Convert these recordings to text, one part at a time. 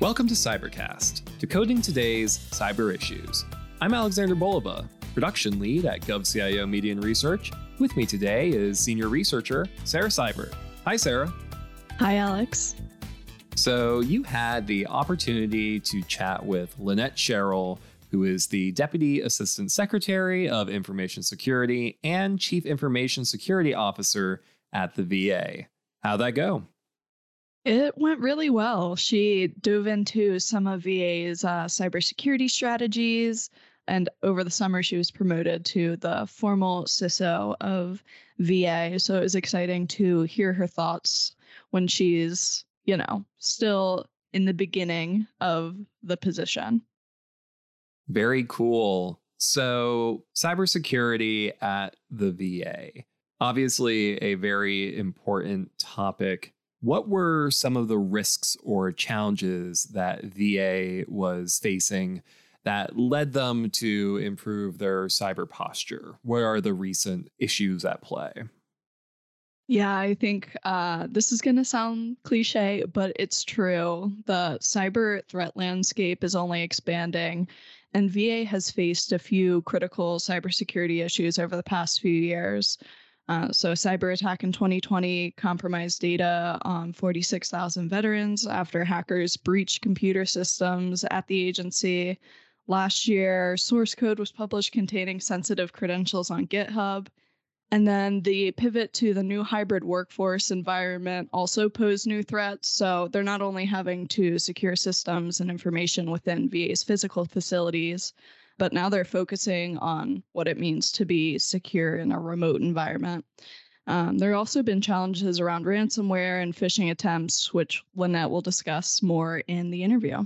Welcome to Cybercast, decoding today's cyber issues. I'm Alexander Bolova, production lead at GovCIO Media and Research. With me today is senior researcher Sarah Seibert. Hi, Sarah. Hi, Alex. So, you had the opportunity to chat with Lynette Sherrill, who is the Deputy Assistant Secretary of Information Security and Chief Information Security Officer at the VA. How'd that go? It went really well. She dove into some of VA's uh, cybersecurity strategies, and over the summer, she was promoted to the formal CISO of VA. So it was exciting to hear her thoughts when she's, you know, still in the beginning of the position. Very cool. So, cybersecurity at the VA, obviously a very important topic what were some of the risks or challenges that VA was facing that led them to improve their cyber posture? What are the recent issues at play? Yeah, I think uh, this is going to sound cliche, but it's true. The cyber threat landscape is only expanding, and VA has faced a few critical cybersecurity issues over the past few years. Uh, so, a cyber attack in 2020 compromised data on 46,000 veterans after hackers breached computer systems at the agency. Last year, source code was published containing sensitive credentials on GitHub. And then the pivot to the new hybrid workforce environment also posed new threats. So they're not only having to secure systems and information within VA's physical facilities, but now they're focusing on what it means to be secure in a remote environment. Um, there have also been challenges around ransomware and phishing attempts, which Lynette will discuss more in the interview.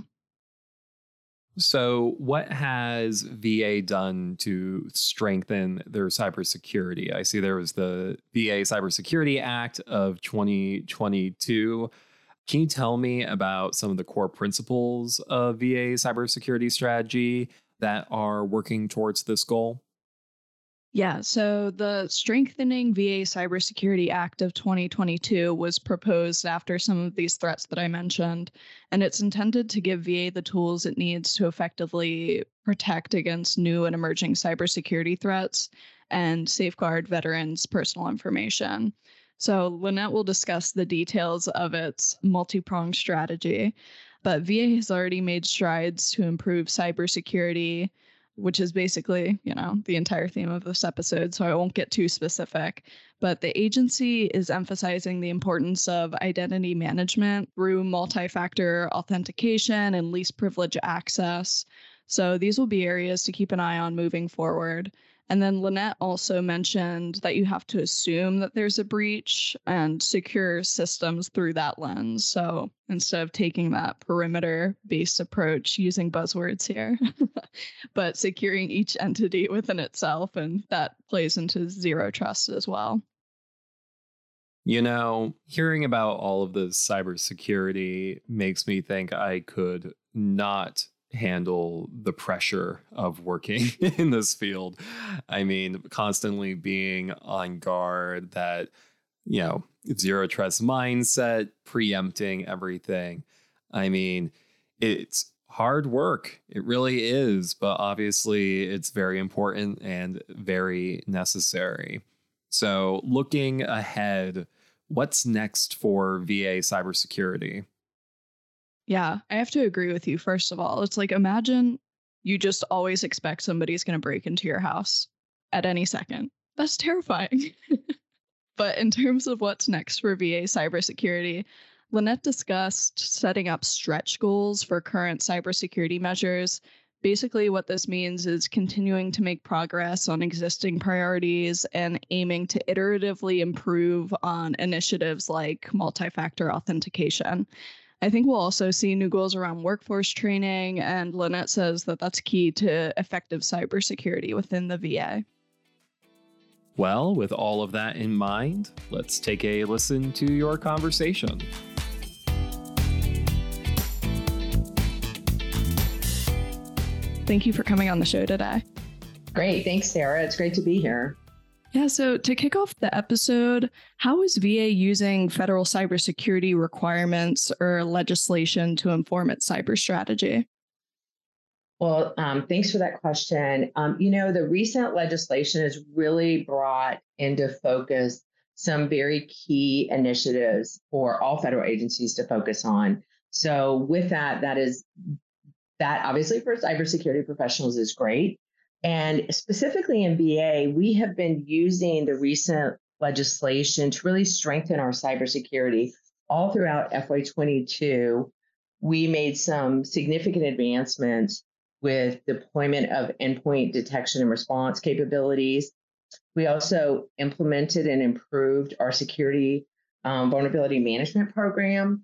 So, what has VA done to strengthen their cybersecurity? I see there was the VA Cybersecurity Act of 2022. Can you tell me about some of the core principles of VA cybersecurity strategy that are working towards this goal? Yeah, so the Strengthening VA Cybersecurity Act of 2022 was proposed after some of these threats that I mentioned, and it's intended to give VA the tools it needs to effectively protect against new and emerging cybersecurity threats and safeguard veterans' personal information. So, Lynette will discuss the details of its multi pronged strategy. But VA has already made strides to improve cybersecurity, which is basically, you know, the entire theme of this episode. So I won't get too specific. But the agency is emphasizing the importance of identity management through multi factor authentication and least privilege access. So these will be areas to keep an eye on moving forward. And then Lynette also mentioned that you have to assume that there's a breach and secure systems through that lens. So instead of taking that perimeter based approach using buzzwords here, but securing each entity within itself. And that plays into zero trust as well. You know, hearing about all of this cybersecurity makes me think I could not handle the pressure of working in this field. I mean, constantly being on guard that, you know, zero trust mindset, preempting everything. I mean, it's hard work. It really is, but obviously it's very important and very necessary. So, looking ahead, what's next for VA cybersecurity? Yeah, I have to agree with you. First of all, it's like imagine you just always expect somebody's going to break into your house at any second. That's terrifying. but in terms of what's next for VA cybersecurity, Lynette discussed setting up stretch goals for current cybersecurity measures. Basically, what this means is continuing to make progress on existing priorities and aiming to iteratively improve on initiatives like multi factor authentication. I think we'll also see new goals around workforce training, and Lynette says that that's key to effective cybersecurity within the VA. Well, with all of that in mind, let's take a listen to your conversation. Thank you for coming on the show today. Great. Thanks, Sarah. It's great to be here. Yeah, so to kick off the episode, how is VA using federal cybersecurity requirements or legislation to inform its cyber strategy? Well, um, thanks for that question. Um, you know, the recent legislation has really brought into focus some very key initiatives for all federal agencies to focus on. So, with that, that is that obviously for cybersecurity professionals is great. And specifically in VA, we have been using the recent legislation to really strengthen our cybersecurity all throughout FY22. We made some significant advancements with deployment of endpoint detection and response capabilities. We also implemented and improved our security um, vulnerability management program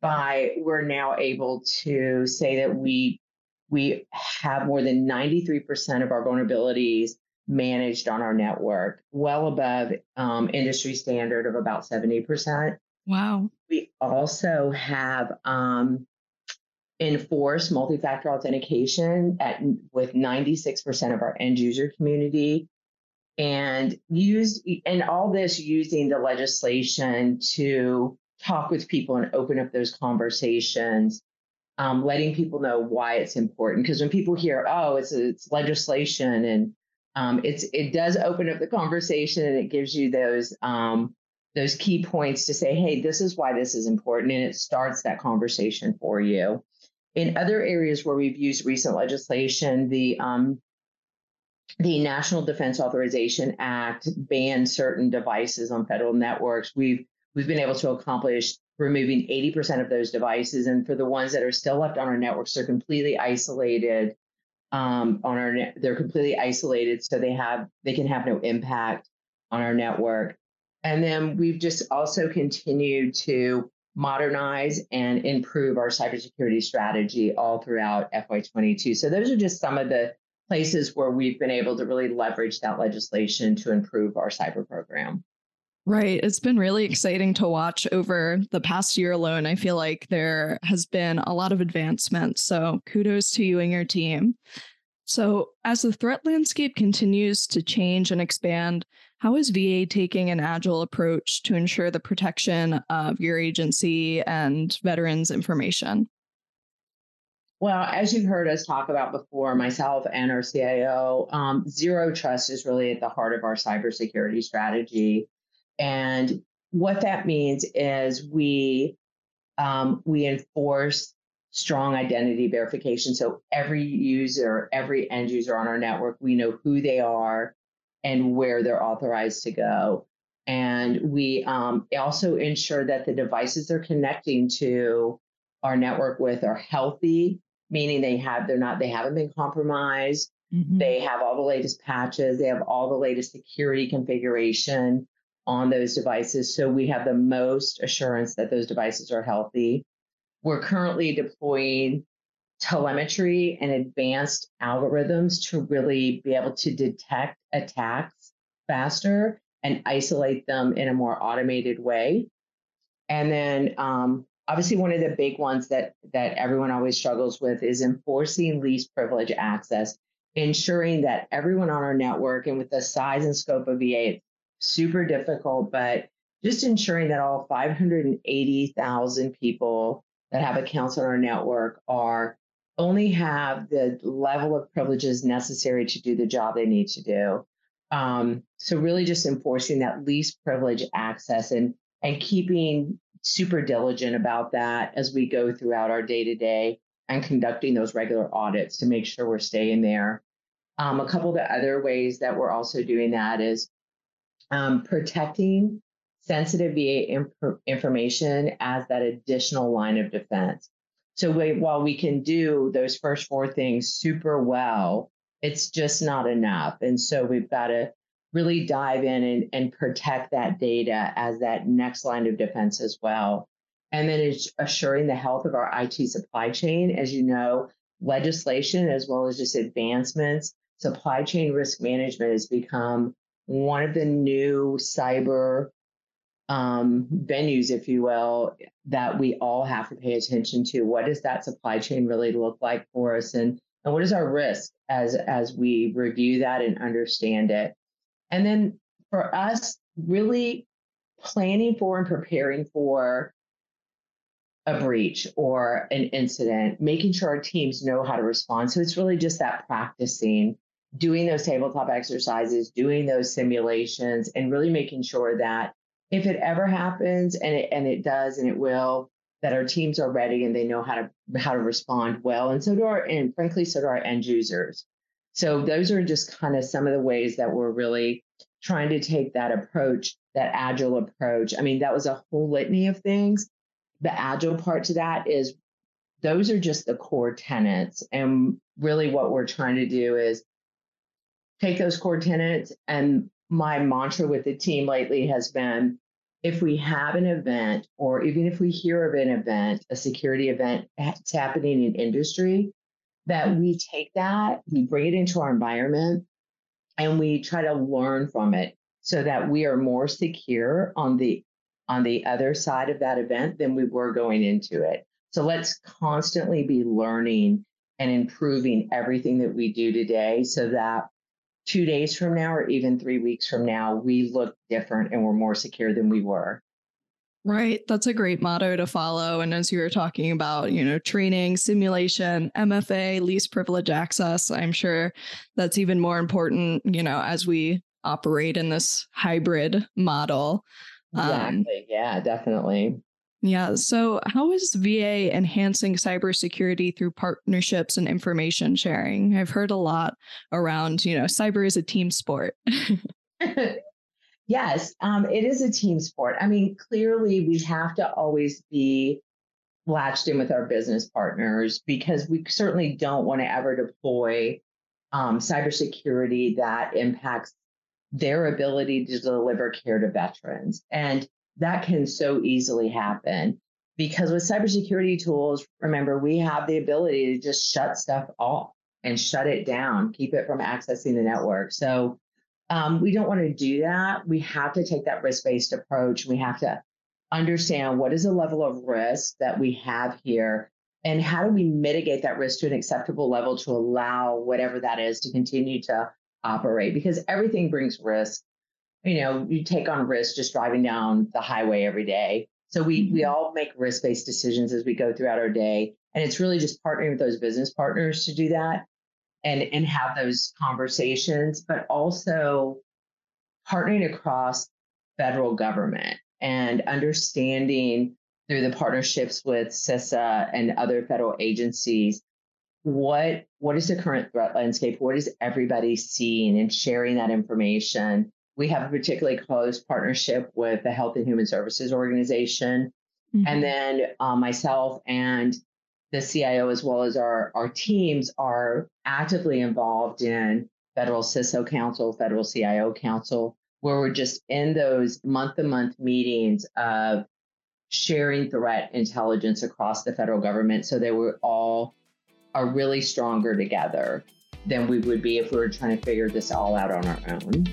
by we're now able to say that we we have more than 93% of our vulnerabilities managed on our network, well above um, industry standard of about 70%. Wow. We also have um, enforced multi-factor authentication at with 96% of our end user community and used and all this using the legislation to talk with people and open up those conversations um, letting people know why it's important. Because when people hear, oh, it's it's legislation, and um, it's it does open up the conversation, and it gives you those um, those key points to say, hey, this is why this is important, and it starts that conversation for you. In other areas where we've used recent legislation, the um, the National Defense Authorization Act banned certain devices on federal networks. We've we've been able to accomplish removing 80% of those devices. And for the ones that are still left on our networks, they're completely isolated. Um, on our net, they're completely isolated, so they have they can have no impact on our network. And then we've just also continued to modernize and improve our cybersecurity strategy all throughout FY22. So those are just some of the places where we've been able to really leverage that legislation to improve our cyber program. Right. It's been really exciting to watch over the past year alone. I feel like there has been a lot of advancement. So kudos to you and your team. So, as the threat landscape continues to change and expand, how is VA taking an agile approach to ensure the protection of your agency and veterans' information? Well, as you've heard us talk about before, myself and our CIO, um, zero trust is really at the heart of our cybersecurity strategy. And what that means is we um, we enforce strong identity verification. So every user, every end user on our network, we know who they are and where they're authorized to go. And we um, also ensure that the devices they're connecting to our network with are healthy, meaning they have they're not they haven't been compromised. Mm-hmm. They have all the latest patches. They have all the latest security configuration on those devices. So we have the most assurance that those devices are healthy. We're currently deploying telemetry and advanced algorithms to really be able to detect attacks faster and isolate them in a more automated way. And then um, obviously one of the big ones that that everyone always struggles with is enforcing least privilege access ensuring that everyone on our network and with the size and scope of VA, super difficult, but just ensuring that all 580,000 people that have accounts on our network are only have the level of privileges necessary to do the job they need to do. Um, so really just enforcing that least privilege access and and keeping super diligent about that as we go throughout our day to day and conducting those regular audits to make sure we're staying there. Um, a couple of the other ways that we're also doing that is um, protecting sensitive VA imp- information as that additional line of defense. So we, while we can do those first four things super well, it's just not enough. And so we've got to really dive in and, and protect that data as that next line of defense as well. And then it's assuring the health of our IT supply chain. As you know, legislation as well as just advancements, supply chain risk management has become one of the new cyber um, venues, if you will, that we all have to pay attention to. What does that supply chain really look like for us, and and what is our risk as as we review that and understand it? And then for us, really planning for and preparing for a breach or an incident, making sure our teams know how to respond. So it's really just that practicing, doing those tabletop exercises, doing those simulations, and really making sure that if it ever happens, and it, and it does, and it will, that our teams are ready and they know how to how to respond well. And so do our and frankly, so do our end users. So those are just kind of some of the ways that we're really trying to take that approach, that agile approach. I mean, that was a whole litany of things the agile part to that is those are just the core tenets. And really, what we're trying to do is take those core tenets. And my mantra with the team lately has been if we have an event, or even if we hear of an event, a security event that's happening in industry, that we take that, we bring it into our environment, and we try to learn from it so that we are more secure on the on the other side of that event than we were going into it. So let's constantly be learning and improving everything that we do today so that two days from now or even three weeks from now, we look different and we're more secure than we were. Right. That's a great motto to follow. And as you were talking about, you know, training, simulation, MFA, least privilege access, I'm sure that's even more important, you know, as we operate in this hybrid model. Um, exactly. Um, yeah, definitely. Yeah. So, how is VA enhancing cybersecurity through partnerships and information sharing? I've heard a lot around, you know, cyber is a team sport. yes, um, it is a team sport. I mean, clearly, we have to always be latched in with our business partners because we certainly don't want to ever deploy um, cybersecurity that impacts their ability to deliver care to veterans. And that can so easily happen because with cybersecurity tools, remember, we have the ability to just shut stuff off and shut it down, keep it from accessing the network. So um, we don't want to do that. We have to take that risk based approach. We have to understand what is the level of risk that we have here and how do we mitigate that risk to an acceptable level to allow whatever that is to continue to operate because everything brings risk. You know, you take on risk just driving down the highway every day. So we we mm-hmm. all make risk-based decisions as we go throughout our day. And it's really just partnering with those business partners to do that and and have those conversations, but also partnering across federal government and understanding through the partnerships with CISA and other federal agencies what what is the current threat landscape what is everybody seeing and sharing that information we have a particularly close partnership with the health and human services organization mm-hmm. and then uh, myself and the cio as well as our our teams are actively involved in federal ciso council federal cio council where we're just in those month to month meetings of sharing threat intelligence across the federal government so that we're all are really stronger together than we would be if we were trying to figure this all out on our own.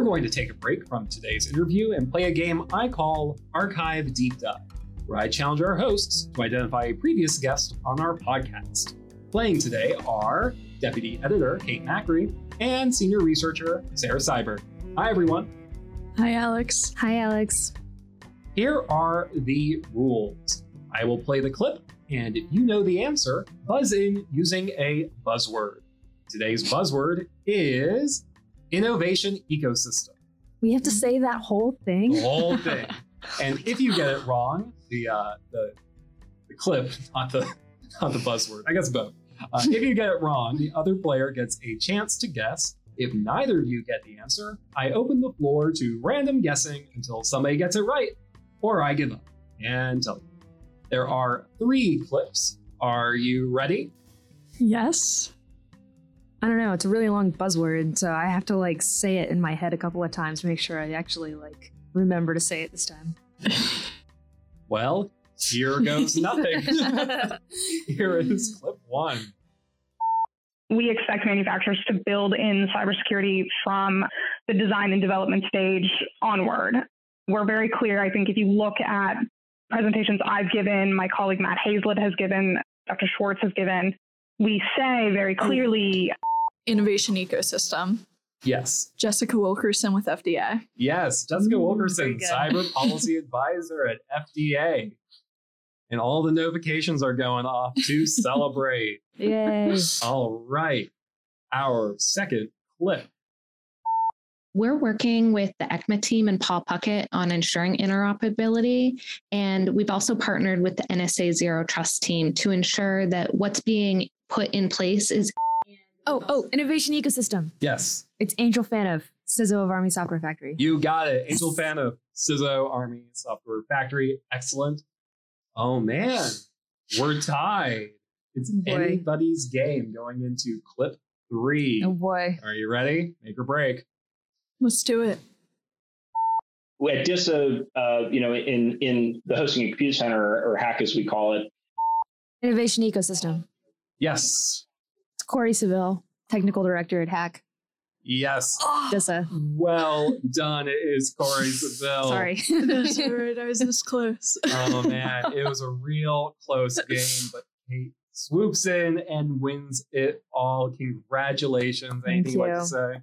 We're going to take a break from today's interview and play a game I call Archive Deep Dive, where I challenge our hosts to identify a previous guest on our podcast. Playing today are Deputy Editor Kate Macri and Senior Researcher Sarah Seibert. Hi, everyone. Hi, Alex. Hi, Alex. Here are the rules I will play the clip, and if you know the answer, buzz in using a buzzword. Today's buzzword is innovation ecosystem. We have to say that whole thing. The whole thing. and if you get it wrong, the uh, the the clip, not the not the buzzword. I guess both. Uh, if you get it wrong, the other player gets a chance to guess. If neither of you get the answer, I open the floor to random guessing until somebody gets it right, or I give up and tell you. There are three clips. Are you ready? Yes. I don't know. It's a really long buzzword, so I have to like say it in my head a couple of times to make sure I actually like remember to say it this time. well, here goes nothing. Here is clip one. We expect manufacturers to build in cybersecurity from the design and development stage onward. We're very clear, I think, if you look at presentations I've given, my colleague Matt Hazelett has given, Dr. Schwartz has given, we say very clearly innovation ecosystem. Yes. Jessica Wilkerson with FDA. Yes, Jessica Wilkerson, cyber policy advisor at FDA. And all the notifications are going off to celebrate. Yay. All right. Our second clip. We're working with the ECMA team and Paul Puckett on ensuring interoperability. And we've also partnered with the NSA Zero Trust team to ensure that what's being put in place is. Oh, oh, innovation ecosystem. Yes. It's Angel Fan of CISO of Army Software Factory. You got it. Angel Fan of CISO Army Software Factory. Excellent. Oh, man. We're tied. It's Boy. anybody's game going into clip three. Oh boy. Are you ready? Make or break. Let's do it. at DISA, uh, you know, in in the hosting and compute center or HaCC as we call it, Innovation ecosystem. Yes. It's Corey Seville, technical director at HaCC. Yes. Ah. DISA. Well done. It is Corey Seville. Sorry. That's all right. I was this close. Oh man, it was a real close game, but Kate swoops in and wins it all. Congratulations. Thank Anything you'd like to say?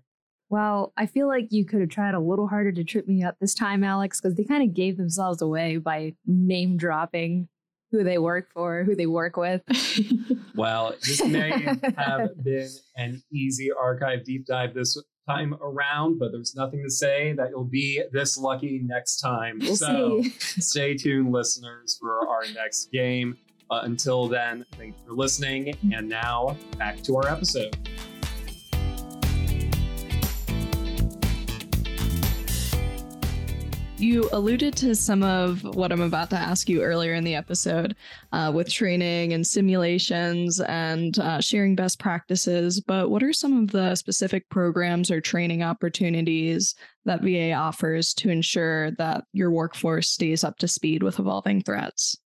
Well, I feel like you could have tried a little harder to trip me up this time, Alex, because they kind of gave themselves away by name dropping who they work for, who they work with. Well, this may have been an easy archive deep dive this time around, but there's nothing to say that you'll be this lucky next time. We'll so see. stay tuned, listeners, for our next game. Uh, until then, thanks for listening. And now back to our episode. You alluded to some of what I'm about to ask you earlier in the episode uh, with training and simulations and uh, sharing best practices. But what are some of the specific programs or training opportunities that VA offers to ensure that your workforce stays up to speed with evolving threats?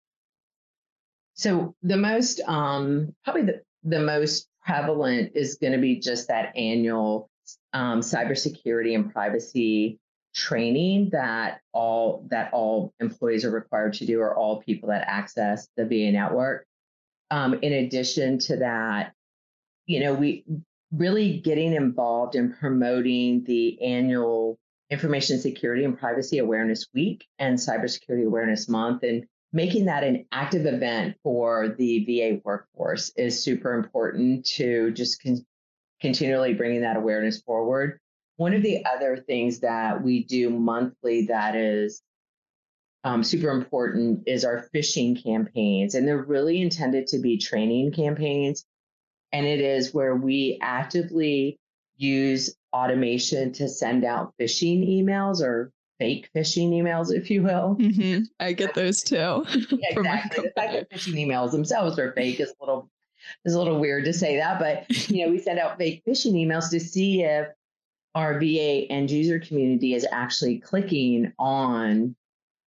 So the most, um, probably the, the most prevalent is going to be just that annual um, cybersecurity and privacy training that all that all employees are required to do, or all people that access the VA network. Um, in addition to that, you know, we really getting involved in promoting the annual Information Security and Privacy Awareness Week and Cybersecurity Awareness Month, and making that an active event for the VA workforce is super important to just con- continually bringing that awareness forward. One of the other things that we do monthly that is um, super important is our phishing campaigns, and they're really intended to be training campaigns. And it is where we actively use automation to send out phishing emails or fake phishing emails, if you will. Mm-hmm. I get those too. Yeah, my exactly. The fact that phishing emails themselves are fake is a little is a little weird to say that, but you know, we send out fake phishing emails to see if our VA end user community is actually clicking on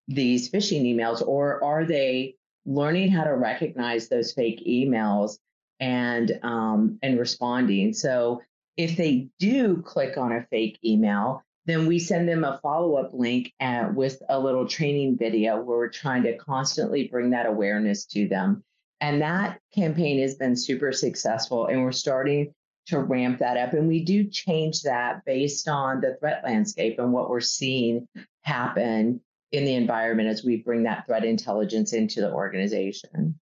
these phishing emails, or are they learning how to recognize those fake emails and um, and responding? So if they do click on a fake email, then we send them a follow up link uh, with a little training video where we're trying to constantly bring that awareness to them. And that campaign has been super successful, and we're starting to ramp that up. And we do change that based on the threat landscape and what we're seeing happen in the environment as we bring that threat intelligence into the organization.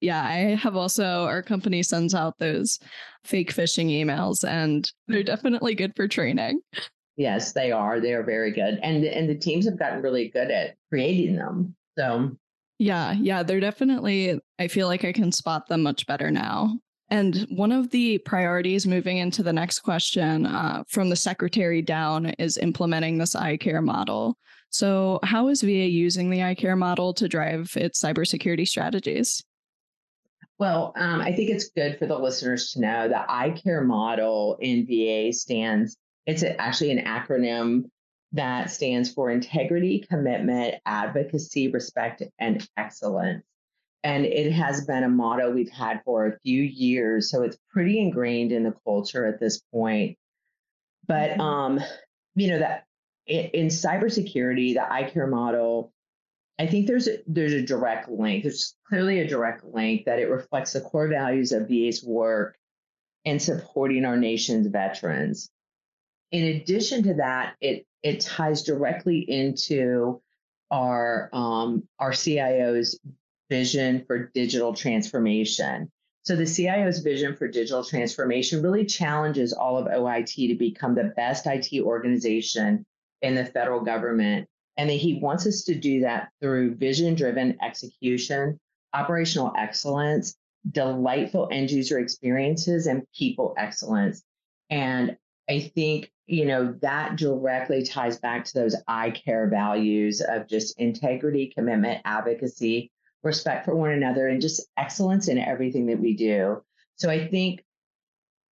Yeah, I have also, our company sends out those fake phishing emails, and they're definitely good for training. Yes, they are. They are very good. And and the teams have gotten really good at creating them. So Yeah, yeah, they're definitely, I feel like I can spot them much better now. And one of the priorities moving into the next question uh, from the secretary down is implementing this iCare model. So, how is VA using the iCare model to drive its cybersecurity strategies? Well, um, I think it's good for the listeners to know the iCare model in VA stands, it's actually an acronym that stands for integrity, commitment, advocacy, respect, and excellence. And it has been a motto we've had for a few years. So it's pretty ingrained in the culture at this point. But, um, you know, that in, in cybersecurity, the iCare model I think there's a, there's a direct link. There's clearly a direct link that it reflects the core values of VA's work in supporting our nation's veterans. In addition to that, it it ties directly into our um, our CIO's vision for digital transformation. So the CIO's vision for digital transformation really challenges all of OIT to become the best IT organization in the federal government. And that he wants us to do that through vision driven execution, operational excellence, delightful end user experiences, and people excellence. And I think, you know, that directly ties back to those I care values of just integrity, commitment, advocacy, respect for one another, and just excellence in everything that we do. So I think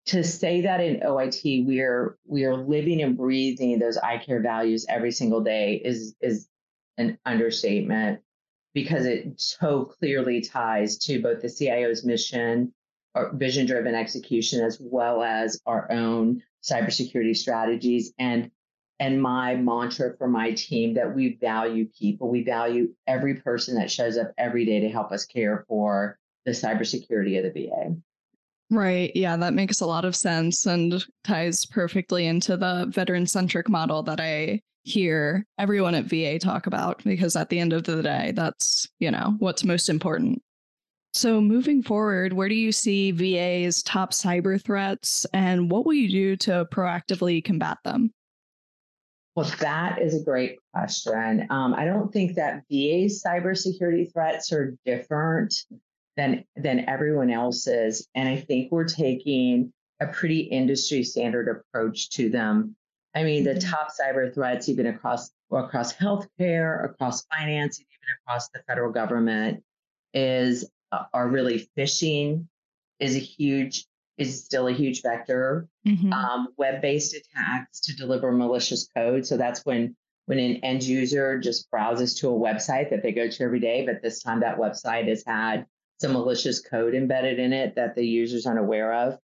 to say that in OIT we're we are living and breathing those I care values every single day is is an understatement because it so clearly ties to both the CIO's mission or vision driven execution as well as our own cybersecurity strategies and and my mantra for my team that we value people. We value every person that shows up every day to help us care for the cybersecurity of the VA. Right. Yeah, that makes a lot of sense and ties perfectly into the veteran centric model that I hear everyone at VA talk about because at the end of the day, that's, you know, what's most important. So, moving forward, where do you see VA's top cyber threats and what will you do to proactively combat them? Well, that is a great question. Um, I don't think that VA's cybersecurity threats are different than than everyone else's, and I think we're taking a pretty industry standard approach to them. I mean, the mm-hmm. top cyber threats, even across across healthcare, across finance, even across the federal government, is uh, are really phishing is a huge is still a huge vector. Mm-hmm. Um, web-based attacks to deliver malicious code. So that's when when an end user just browses to a website that they go to every day, but this time that website has had some malicious code embedded in it that the user's unaware of.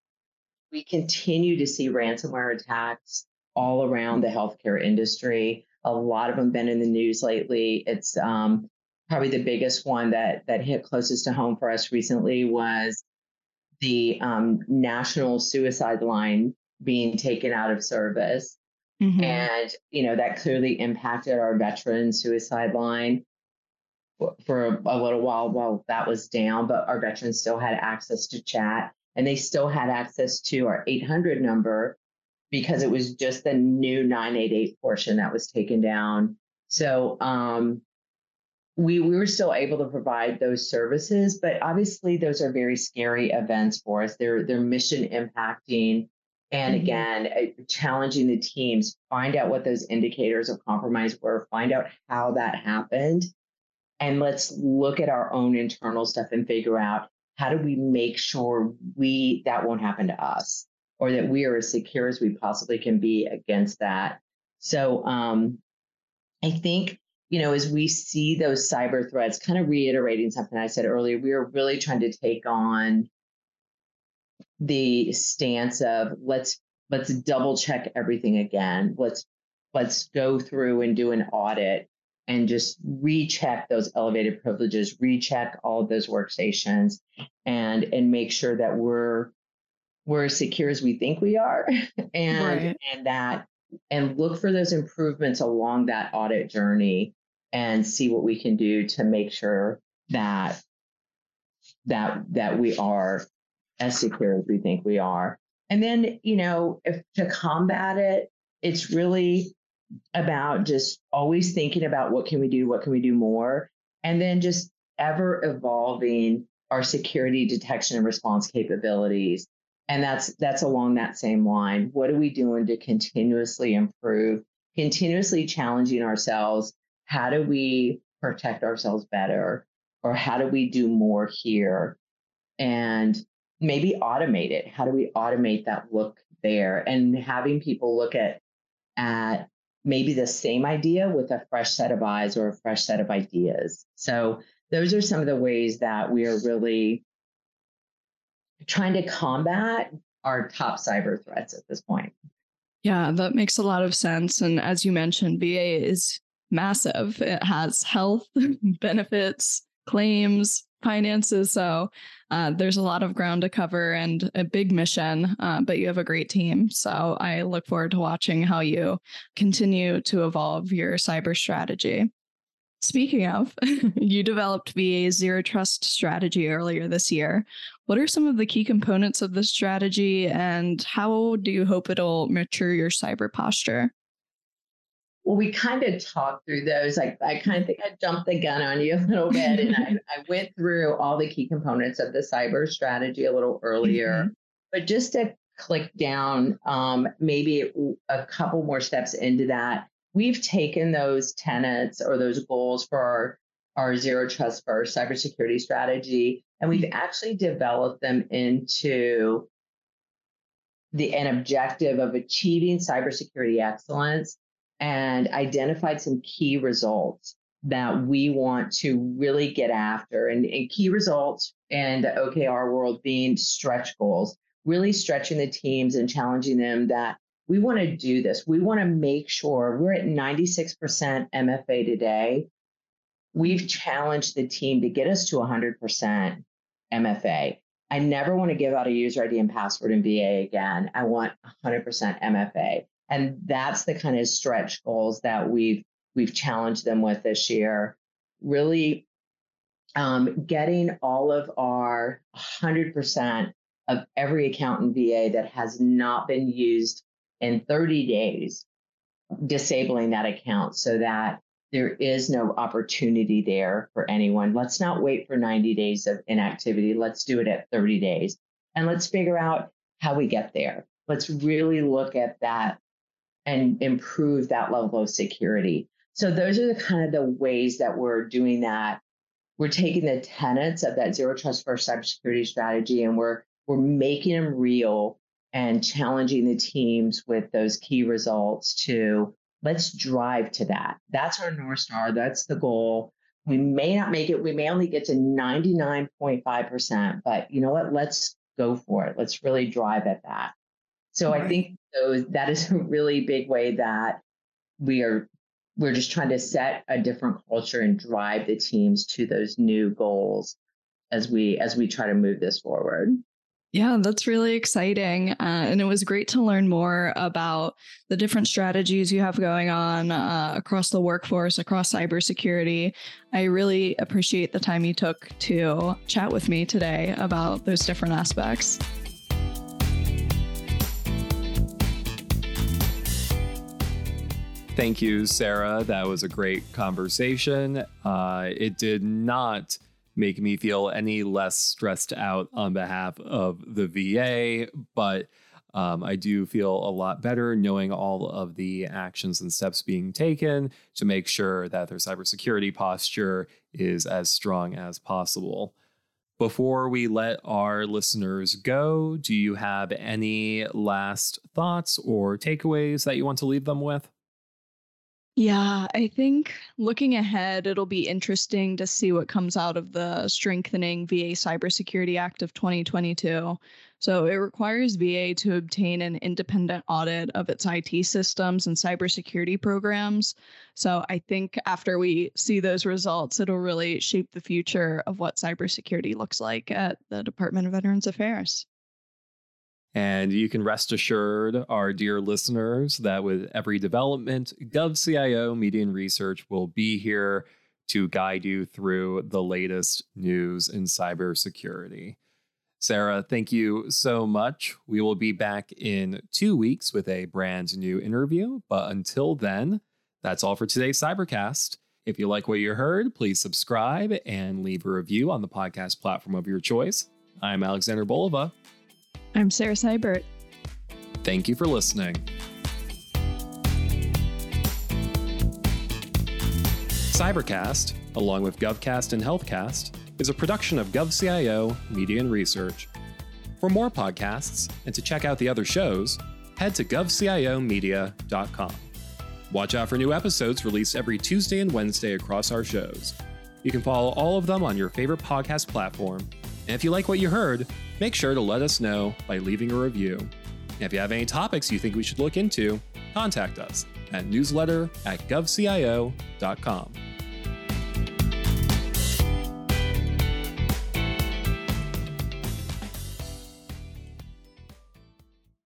We continue to see ransomware attacks all around the healthcare industry. A lot of them been in the news lately. It's um, probably the biggest one that that hit closest to home for us recently was the um, national suicide line being taken out of service. Mm-hmm. And, you know, that clearly impacted our veteran suicide line for, for a little while while that was down, but our veterans still had access to chat and they still had access to our 800 number because it was just the new 988 portion that was taken down. So, um, we, we were still able to provide those services, but obviously those are very scary events for us. They're they're mission impacting, and mm-hmm. again, uh, challenging the teams. Find out what those indicators of compromise were. Find out how that happened, and let's look at our own internal stuff and figure out how do we make sure we that won't happen to us, or that we are as secure as we possibly can be against that. So, um, I think you know, as we see those cyber threats, kind of reiterating something I said earlier, we are really trying to take on the stance of let's let's double check everything again. Let's let's go through and do an audit and just recheck those elevated privileges, recheck all of those workstations and and make sure that we're we're as secure as we think we are and right. and that and look for those improvements along that audit journey and see what we can do to make sure that that that we are as secure as we think we are. And then, you know, if to combat it, it's really about just always thinking about what can we do, what can we do more, and then just ever evolving our security detection and response capabilities. And that's that's along that same line. What are we doing to continuously improve, continuously challenging ourselves? How do we protect ourselves better? Or how do we do more here? And maybe automate it. How do we automate that look there? And having people look at at maybe the same idea with a fresh set of eyes or a fresh set of ideas. So those are some of the ways that we are really trying to combat our top cyber threats at this point yeah that makes a lot of sense and as you mentioned va is massive. It has health, benefits, claims, finances. So uh, there's a lot of ground to cover and a big mission, uh, but you have a great team. So I look forward to watching how you continue to evolve your cyber strategy. Speaking of, you developed VA's zero trust strategy earlier this year. What are some of the key components of this strategy and how do you hope it'll mature your cyber posture? Well, we kind of talked through those. I, I kind of think I jumped the gun on you a little bit and I, I went through all the key components of the cyber strategy a little earlier. Mm-hmm. But just to click down um, maybe a couple more steps into that, we've taken those tenets or those goals for our, our zero trust first cybersecurity strategy and we've mm-hmm. actually developed them into the an objective of achieving cybersecurity excellence and identified some key results that we want to really get after. And, and key results in the OKR world being stretch goals, really stretching the teams and challenging them that we want to do this. We want to make sure we're at 96% MFA today. We've challenged the team to get us to 100% MFA. I never want to give out a user ID and password in VA again. I want 100% MFA and that's the kind of stretch goals that we've we've challenged them with this year really um, getting all of our 100% of every account in va that has not been used in 30 days disabling that account so that there is no opportunity there for anyone let's not wait for 90 days of inactivity let's do it at 30 days and let's figure out how we get there let's really look at that and improve that level of security. So those are the kind of the ways that we're doing that. We're taking the tenets of that zero trust first cybersecurity strategy and we're we're making them real and challenging the teams with those key results to let's drive to that. That's our North Star. That's the goal. We may not make it, we may only get to 99.5%, but you know what? Let's go for it. Let's really drive at that. So right. I think so that is a really big way that we are we're just trying to set a different culture and drive the teams to those new goals as we as we try to move this forward. Yeah, that's really exciting. Uh, and it was great to learn more about the different strategies you have going on uh, across the workforce, across cybersecurity. I really appreciate the time you took to chat with me today about those different aspects. Thank you, Sarah. That was a great conversation. Uh, it did not make me feel any less stressed out on behalf of the VA, but um, I do feel a lot better knowing all of the actions and steps being taken to make sure that their cybersecurity posture is as strong as possible. Before we let our listeners go, do you have any last thoughts or takeaways that you want to leave them with? Yeah, I think looking ahead, it'll be interesting to see what comes out of the Strengthening VA Cybersecurity Act of 2022. So it requires VA to obtain an independent audit of its IT systems and cybersecurity programs. So I think after we see those results, it'll really shape the future of what cybersecurity looks like at the Department of Veterans Affairs. And you can rest assured, our dear listeners, that with every development, GovCIO Media and Research will be here to guide you through the latest news in cybersecurity. Sarah, thank you so much. We will be back in two weeks with a brand new interview. But until then, that's all for today's Cybercast. If you like what you heard, please subscribe and leave a review on the podcast platform of your choice. I'm Alexander Bolova. I'm Sarah Seibert. Thank you for listening. Cybercast, along with GovCast and HealthCast, is a production of GovCIO Media and Research. For more podcasts and to check out the other shows, head to govciomedia.com. Watch out for new episodes released every Tuesday and Wednesday across our shows. You can follow all of them on your favorite podcast platform. And if you like what you heard, make sure to let us know by leaving a review. And if you have any topics you think we should look into, contact us at newsletter at govcio.com.